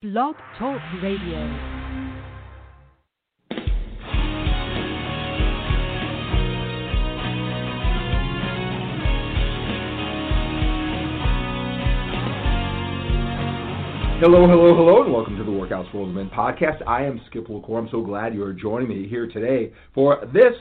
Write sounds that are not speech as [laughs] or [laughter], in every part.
Blog Talk Radio. Hello, hello, hello, and welcome to the Workouts for Older Men podcast. I am Skip LaCour. I'm so glad you are joining me here today for this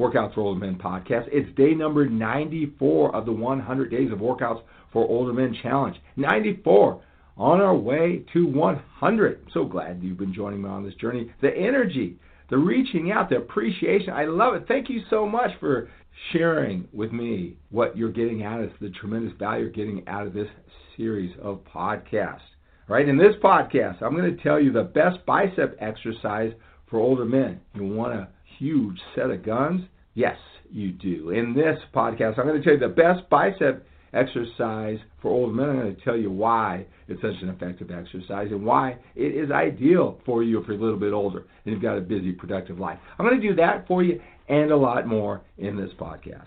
Workouts for Older Men podcast. It's day number 94 of the 100 Days of Workouts for Older Men Challenge. 94 on our way to 100. I'm so glad you've been joining me on this journey. The energy, the reaching out, the appreciation, I love it. Thank you so much for sharing with me what you're getting out of the tremendous value you're getting out of this series of podcasts. Right in this podcast, I'm going to tell you the best bicep exercise for older men. You want a huge set of guns? Yes, you do. In this podcast, I'm going to tell you the best bicep exercise for older men. I'm going to tell you why it's such an effective exercise and why it is ideal for you if you're a little bit older and you've got a busy, productive life. I'm going to do that for you and a lot more in this podcast.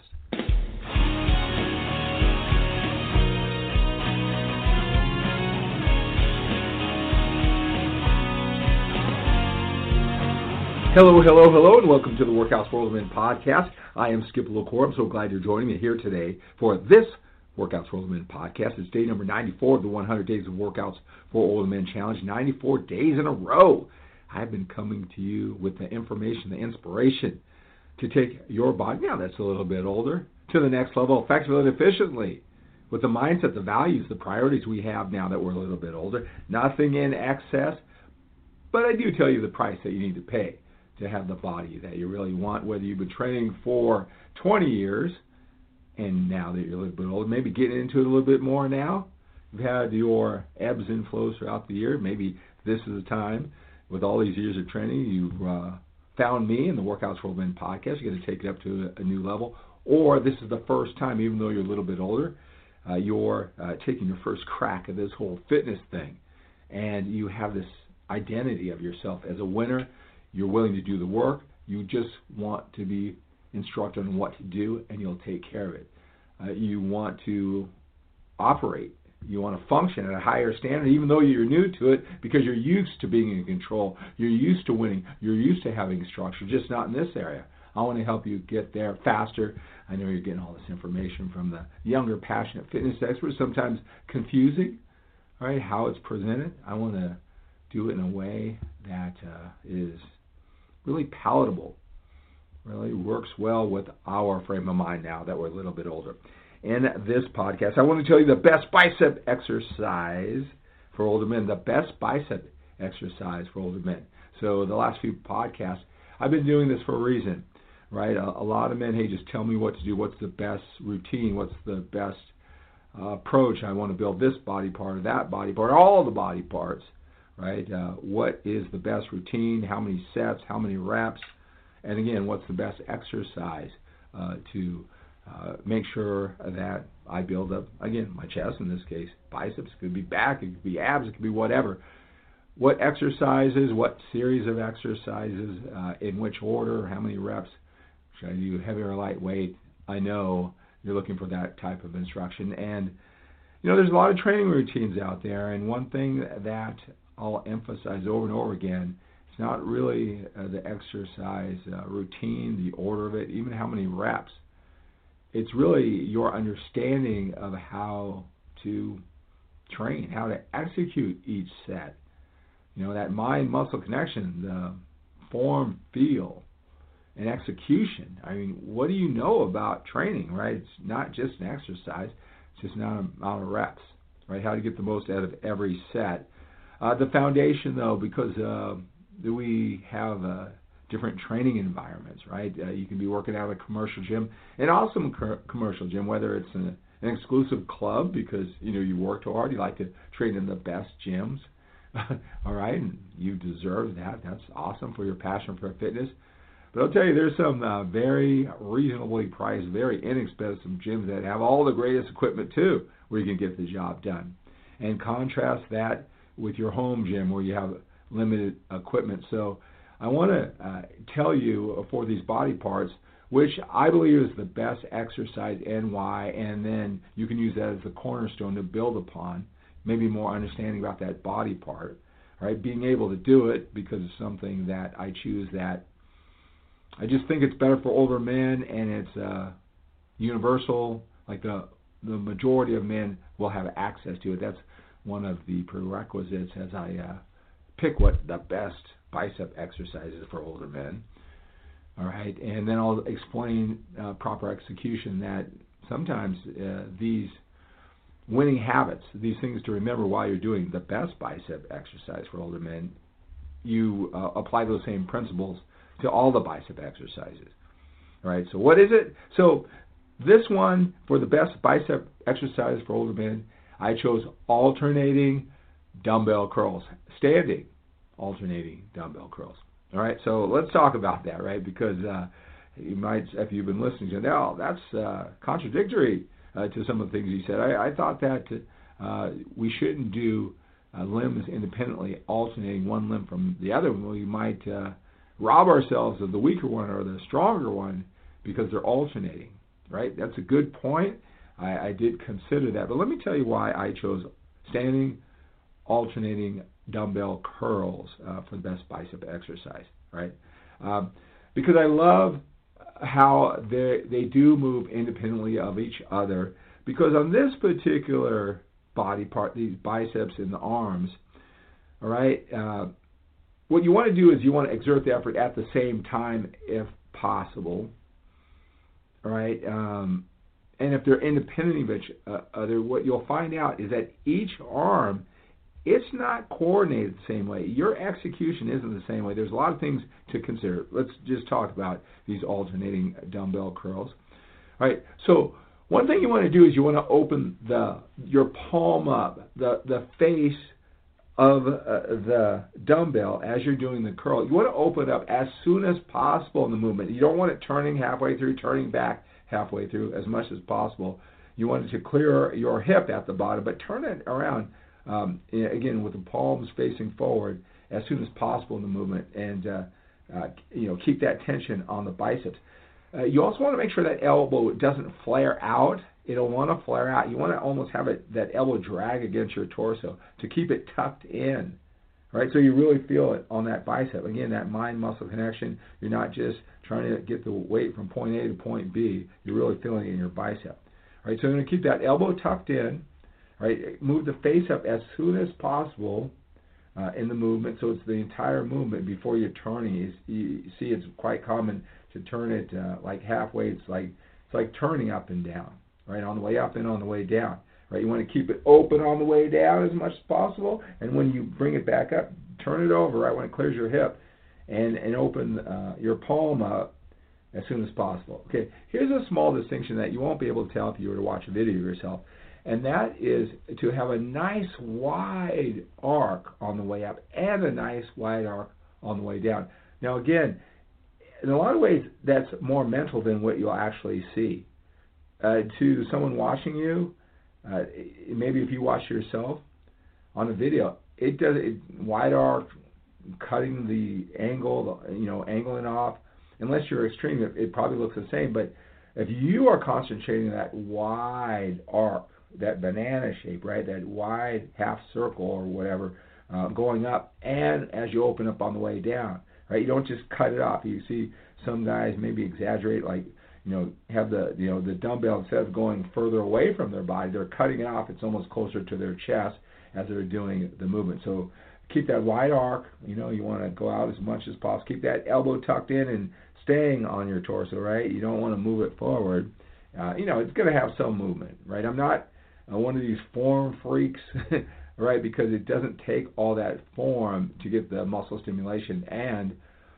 Hello, hello, hello, and welcome to the Workouts for Older Men podcast. I am Skip LaCour. I'm so glad you're joining me here today for this Workouts for Older Men podcast. It's day number 94 of the 100 Days of Workouts for Older Men Challenge. 94 days in a row. I've been coming to you with the information, the inspiration to take your body, now that's a little bit older, to the next level effectively and efficiently with the mindset, the values, the priorities we have now that we're a little bit older. Nothing in excess, but I do tell you the price that you need to pay to have the body that you really want, whether you've been training for 20 years and now that you're a little bit older, maybe getting into it a little bit more now. You've had your ebbs and flows throughout the year. Maybe this is the time, with all these years of training, you've uh, found me in the Workouts for Men podcast. You're going to take it up to a, a, new level. Or this is the first time, even though you're a little bit older, uh, you're uh, taking your first crack at this whole fitness thing. And you have this identity of yourself as a winner you're willing to do the work. You just want to be instructed on what to do, and you'll take care of it. Uh, you want to operate. You want to function at a higher standard, even though you're new to it, because you're used to being in control. You're used to winning. You're used to having structure, just not in this area. I want to help you get there faster. I know you're getting all this information from the younger, passionate fitness experts, sometimes confusing, right? How it's presented. I want to do it in a way that uh, is really palatable, really works well with our frame of mind now that we're a little bit older. In this podcast, I want to tell you the best bicep exercise for older men, the best bicep exercise for older men. So, the last few podcasts, I've been doing this for a reason, right? A, a lot of men, hey, just tell me what to do. What's the best routine? What's the best uh, approach? I want to build this body part or that body part, all the body parts right? Uh, what is the best routine? How many sets? How many reps? And again, what's the best exercise uh, to uh, make sure that I build up, again, my chest in this case, biceps, could be back, it could be abs, it could be whatever. What exercises, what series of exercises, uh, in which order, how many reps? Should I do heavy or lightweight? I know you're looking for that type of instruction. And, you know, there's a lot of training routines out there. And one thing that I'll emphasize over and over again. Not really uh, the exercise uh, routine, the order of it, even how many reps. It's really your understanding of how to train, how to execute each set. You know, that mind muscle connection, the form, feel, and execution. I mean, what do you know about training, right? It's not just an exercise, it's just not an amount of reps, right? How to get the most out of every set uh, the foundation, though, because uh, we have uh, different training environments, right? Uh, you can be working out at a commercial gym, an awesome co- commercial gym, whether it's an, an exclusive club because you know you worked hard, you like to train in the best gyms, [laughs] all right, and you deserve that. That's awesome for your passion for fitness. But I'll tell you, there's some uh, very reasonably priced, very inexpensive gyms that have all the greatest equipment too, where you can get the job done. And contrast that with your home gym where you have limited equipment. So I want to uh, tell you for these body parts which I believe is the best exercise and why, and then you can use that as the cornerstone to build upon, maybe more understanding about that body part. right? Being able to do it because it's something that I choose that I just think it's better for older men and it's uh, universal. Like the the majority of men will have access to it. That's one of the prerequisites as I uh, pick what the best bicep exercises for older men. All right, and then I'll explain uh, proper execution. That sometimes uh, these winning habits, these things to remember while you're doing the best bicep exercise for older men, you uh, apply those same principles to all the bicep exercises. All right, so what is it? So this one for the best bicep exercise for older men, I chose alternating dumbbell curls, standing alternating dumbbell curls. All right, so let's talk about that, right? Because uh, you might, if you've been listening, say, "No, that's uh, contradictory uh, to some of the things you said." I, I thought that uh, we shouldn't do uh, limbs independently, alternating one limb from the other. We might uh, rob ourselves of the weaker one or the stronger one because they're alternating, right? That's a good point. I, I did consider that, but let me tell you why I chose standing alternating dumbbell curls uh, for the best bicep exercise, right? Um, because I love how they they do move independently of each other. Because on this particular body part, these biceps and the arms, all right, uh, what you want to do is you want to exert the effort at the same time if possible. All right. Um, and if they're independent of each uh, other, what you'll find out is that each arm, it's not coordinated the same way. Your execution isn't the same way. There's a lot of things to consider. Let's just talk about these alternating dumbbell curls. All right. So one thing you want to do is you want to open the your palm up, the the face of uh, the dumbbell as you're doing the curl. You want to open it up as soon as possible in the movement. You don't want it turning halfway through, turning back halfway through as much as possible. You want it to clear your hip at the bottom, but turn it around um, again with the palms facing forward as soon as possible in the movement, and uh, uh, you know keep that tension on the biceps. Uh, you also want to make sure that elbow doesn't flare out it'll want to flare out. You want to almost have it that elbow drag against your torso to keep it tucked in, right? So you really feel it on that bicep. Again, that mind muscle connection. You're not just trying to get the weight from point A to point B. You're really feeling it in your bicep, right? So you're going to keep that elbow tucked in, right? Move the face up as soon as possible. Uh, in the movement, so it's the entire movement before you're turning. You, see, it's quite common to turn it uh, like halfway. It's like it's like turning up and down, right, on the way up and on the way down. Right, you want to keep it open on the way down as much as possible, and when you bring it back up, turn it over right when it clears your hip, and and open uh, your palm up as soon as possible. Okay, here's a small distinction that you won't be able to tell if you were to watch a video of yourself, and that is to have a nice wide arc on the way up and a nice wide arc on the way down. Now again, in a lot of ways, that's more mental than what you'll actually see uh, to someone watching you, uh, maybe if you watch yourself on a video, it does it wide arc, cutting the angle, you know, angling off. Unless you're extreme, it, it probably looks the same. But if you are concentrating that wide arc, that banana shape, right, that wide half circle or whatever, uh, going up, and as you open up on the way down, right, you don't just cut it off. You see some guys maybe exaggerate, like you know, have the you know the dumbbell instead of going further away from their body, they're cutting it off. It's almost closer to their chest as they're doing the movement. So keep that wide arc. You know, you want to go out as much as possible. Keep that elbow tucked in and staying on your torso, right? You don't want to move it forward. Uh, you know, it's going to have some movement, right? I'm not uh, one of these form freaks, [laughs] right? Because it doesn't take all that form to get the muscle stimulation. And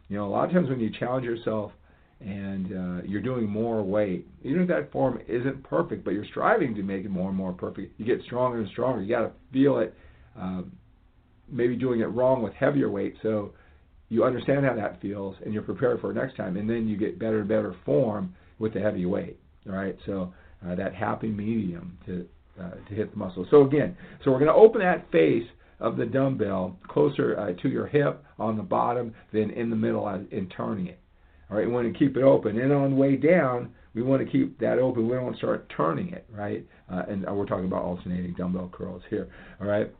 you know, a lot of times when you challenge yourself and uh, you're doing more weight. Even if that form isn't perfect, but you're striving to make it more and more perfect, you get stronger and stronger. You got to feel it. Um, maybe doing it wrong with heavier weight, so you understand how that feels, and you're prepared for it next time. And then you get better and better form with the heavy weight. All right, so uh, that happy medium to uh, to hit the muscle. So again, so we're going to open that face of the dumbbell closer uh, to your hip on the bottom, than in the middle uh, and turning it. All right, we want to keep it open. And on the way down, we want to keep that open. We don't start turning it, right? Uh, and we're talking about alternating dumbbell curls here. All right.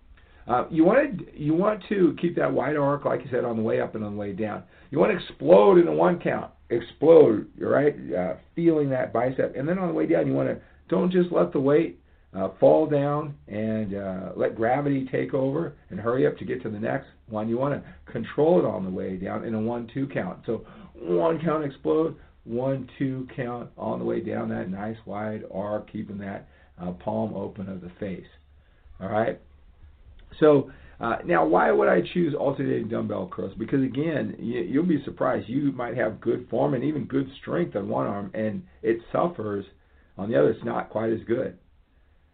Uh, you want to you want to keep that wide arc, like you said, on the way up and on the way down. You want to explode in a one count, explode, right? Uh, feeling that bicep, and then on the way down, you want to don't just let the weight uh, fall down and uh, let gravity take over and hurry up to get to the next one. You want to control it on the way down in a one-two count. So one count explode, one-two count on the way down. That nice wide arc, keeping that uh, palm open of the face. All right. So uh, now, why would I choose alternating dumbbell curls? Because again, you, you'll be surprised. You might have good form and even good strength on one arm, and it suffers on the other. It's not quite as good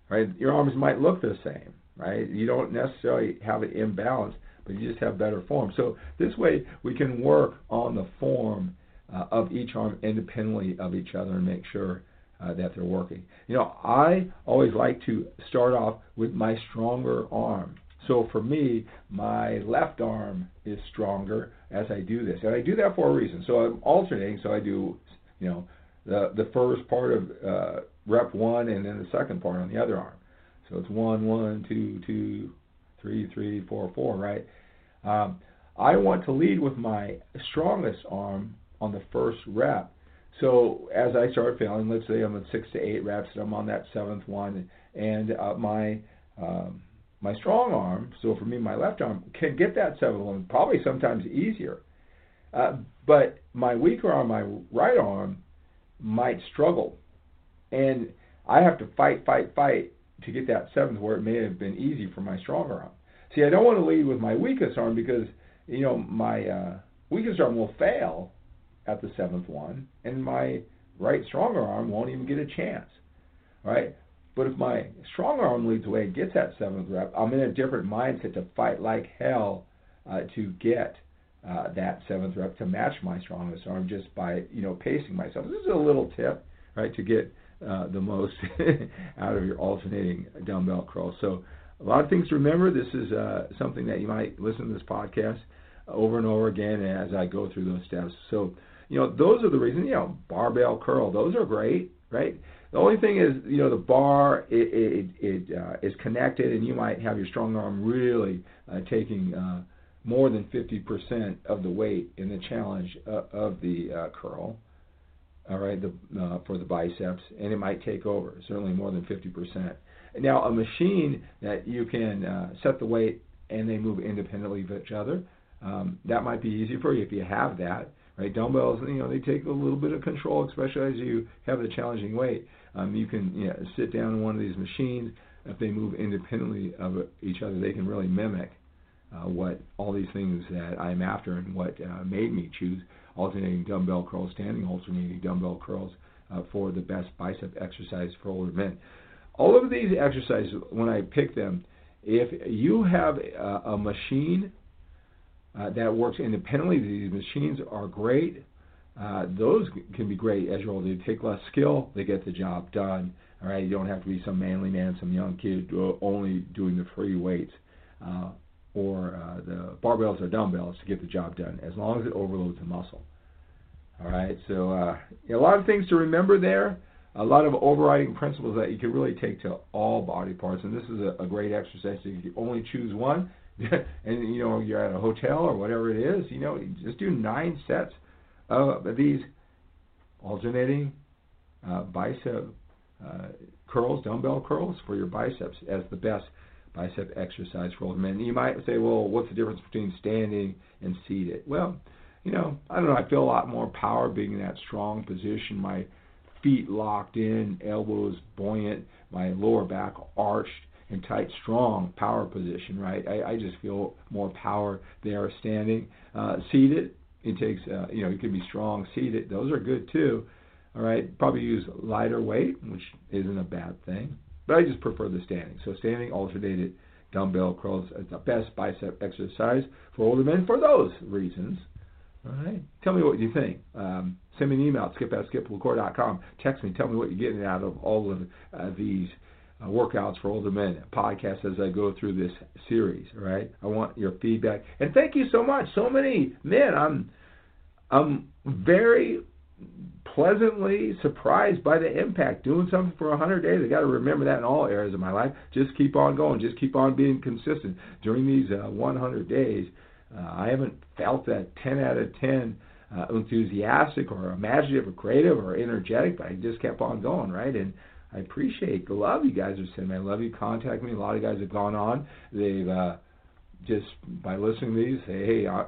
right? Your arms might look the same, right? You don't necessarily have an imbalance, but you just have better form. So this way, we can work on the form uh, of each arm independently of each other and make sure uh, that they're working. You know, I always like to start off with my stronger arm. So for me, my left arm is stronger as I do this, and I do that for a reason. So I'm alternating. So I do, you know, the the first part of uh, rep one and then the second part on the other arm. So it's one, one, two, two, three, three, four, four, right? Um, I want to lead with my strongest arm on the first rep. So as I start failing, let's say I'm at six to eight reps, and I'm on that seventh one, and uh, my um, my strong arm, so for me, my left arm can get that seventh one, probably sometimes easier. Uh, but my weaker arm, my right arm, might struggle and I have to fight, fight, fight to get that seventh where it may have been easy for my stronger arm. See, I don't want to lead with my weakest arm because you know my uh, weakest arm will fail at the seventh one, and my right stronger arm won't even get a chance. Right? But if my stronger arm leads the way and gets that seventh rep, I'm in a different mindset to fight like hell uh, to get uh, that seventh rep to match my strongest arm just by you know pacing myself. This is a little tip, right, to get uh, the most [laughs] out of your alternating dumbbell curls. So a lot of things to remember. This is uh, something that you might listen to this podcast over and over again as I go through those steps. So you know those are the reasons. You know barbell curl, those are great, right? The only thing is, you know, the bar it, it, it uh, is connected, and you might have your strong arm really uh, taking uh, more than 50% of the weight in the challenge uh, of the uh, curl all right, the, uh, for the biceps, and it might take over, certainly more than 50%. Now, a machine that you can uh, set the weight and they move independently of each other, um, that might be easy for you if you have that. Right, dumbbells, you know, they take a little bit of control, especially as you have the challenging weight. Um, you can you know, sit down in one of these machines. If they move independently of each other, they can really mimic uh, what all these things that I'm after and what uh, made me choose alternating dumbbell curls, standing alternating dumbbell curls uh, for the best bicep exercise for older men. All of these exercises, when I pick them, if you have a, a machine uh, that works independently, these machines are great. Uh, those can be great as you're older. They take less skill, they get the job done. All right, you don't have to be some manly man, some young kid only doing the free weights. Uh, or uh, the barbells or dumbbells to get the job done, as long as it overloads the muscle. All right, so uh, a lot of things to remember there, a lot of overriding principles that you can really take to all body parts, and this is a, a great exercise. So you only choose one, [laughs] and you know you're at a hotel or whatever it is. You know, just do nine sets of these alternating uh, bicep uh, curls, dumbbell curls for your biceps as the best bicep exercise for older men. You might say, well, what's the difference between standing and seated? Well, you know, I don't know. I feel a lot more power being in that strong position. My feet locked in, elbows buoyant, my lower back arched and tight, strong power position, right? I, I just feel more power there standing. Uh, seated, it takes, uh, you know, you can be strong seated. Those are good too. All right, probably use lighter weight, which isn't a bad thing. But I just prefer the standing. So standing alternated dumbbell curls is the best bicep exercise for older men for those reasons. All right. Tell me what you think. Um, send me an email at skip at skiplacour.com. Text me. Tell me what you're getting out of all of uh, these uh, workouts for older men podcasts as I go through this series. All right. I want your feedback. And thank you so much. So many men. I'm I'm very pleasantly surprised by the impact. Doing something for 100 days, I got to remember that in all areas of my life. Just keep on going. Just keep on being consistent. During these uh, 100 days, uh, I haven't felt that 10 out of 10 uh, enthusiastic or imaginative or creative or energetic, but I just kept on going, right? And I appreciate the love you guys are sending me. I love you contact me. A lot of guys have gone on. They've uh, just by listening to these say, hey, I,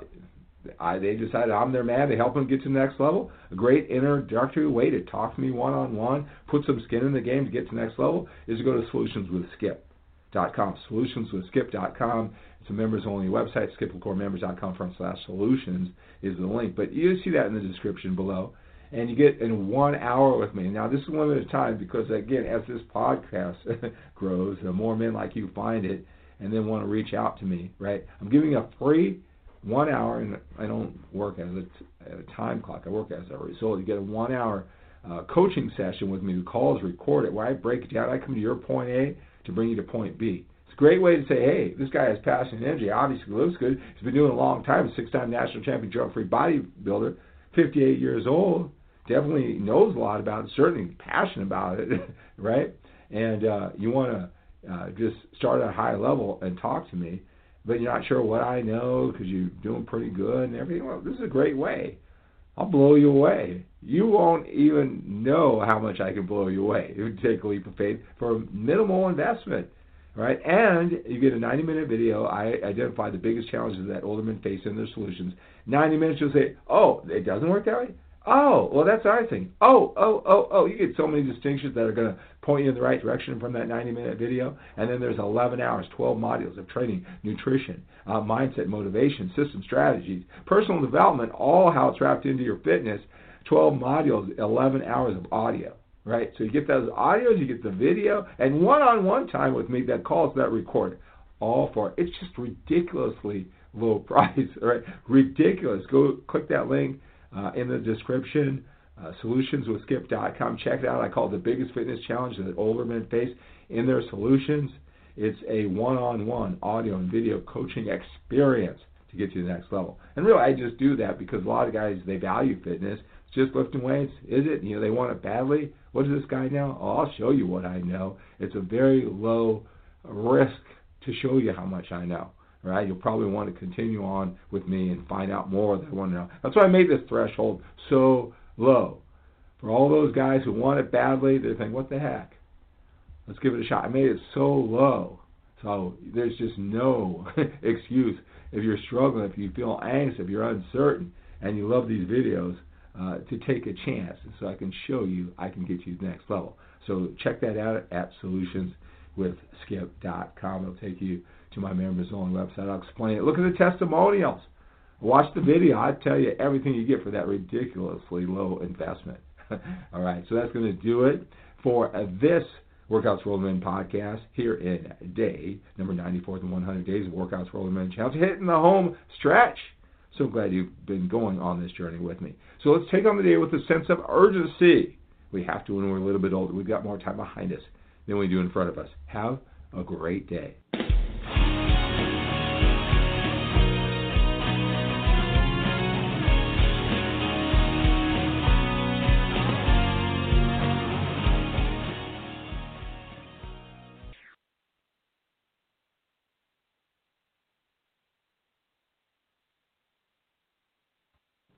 I, they decided I'm their man to help them get to the next level. A great introductory way to talk to me one on one, put some skin in the game to get to the next level is to go to solutionswithskip.com. Solutionswithskip.com. It's a members only website. SkipLacourmembers.com front slash solutions is the link. But you see that in the description below. And you get in one hour with me. Now, this is limited time because, again, as this podcast [laughs] grows, the more men like you find it and then want to reach out to me, right? I'm giving a free one hour, and I don't work as a, a time clock. I work as a result. You get a one hour uh, coaching session with me. The call is recorded where I break it down. I come to your point A to bring you to point B. It's a great way to say, hey, this guy has passion and energy. Obviously looks good. He's been doing it a long time. Six-time national champion drug-free bodybuilder, 58 years old. Definitely knows a lot about it. Certainly passionate about it, [laughs] right? And uh, you want to uh, just start at a high level and talk to me but you're not sure what I know because you're doing pretty good and everything. Well, this is a great way. I'll blow you away. You won't even know how much I can blow you away. It would take a leap of faith for minimal investment, right? And you get a 90-minute video. I identify the biggest challenges that older men face and their solutions. 90 minutes, you'll say, "Oh, it doesn't work that way." Oh, well, that's our thing. Oh, oh, oh, oh. You get so many distinctions that are going to point you in the right direction from that 90 minute video. And then there's 11 hours, 12 modules of training, nutrition, uh, mindset, motivation, system strategies, personal development, all how it's wrapped into your fitness. 12 modules, 11 hours of audio, right? So you get those audios, you get the video, and one on one time with me that calls that record. All for it's just ridiculously low [laughs] price, right? Ridiculous. Go click that link uh, in the description. Uh, solutionswithskip.com. Check it out. I call it the biggest fitness challenge that older men face in their solutions. It's a one-on-one audio and video coaching experience to get to the next level. And really, I just do that because a lot of guys they value fitness. It's just lifting weights, is it? You know, they want it badly. What does this guy know? Oh, I'll show you what I know. It's a very low risk to show you how much I know right? You'll probably want to continue on with me and find out more that I want to know. That's why I made this threshold so low. For all those guys who want it badly, They're think, what the heck? Let's give it a shot. I made it so low. So there's just no [laughs] excuse if you're struggling, if you feel anxious, if you're uncertain, and you love these videos, uh, to take a chance. so I can show you, I can get you to the next level. So check that out at solutionswithskip.com. It'll take you to my members only website. I'll explain it. Look at the testimonials. Watch the video. I tell you everything you get for that ridiculously low investment. [laughs] All right, so that's going to do it for uh, this Workouts for Older Men podcast here in day number 94 the 100 days of Workouts for Older Men Challenge. Hitting the home stretch. So glad you've been going on this journey with me. So let's take on the day with a sense of urgency. We have to when we're a little bit older. We've got more time behind us than we do in front of us. Have a great day.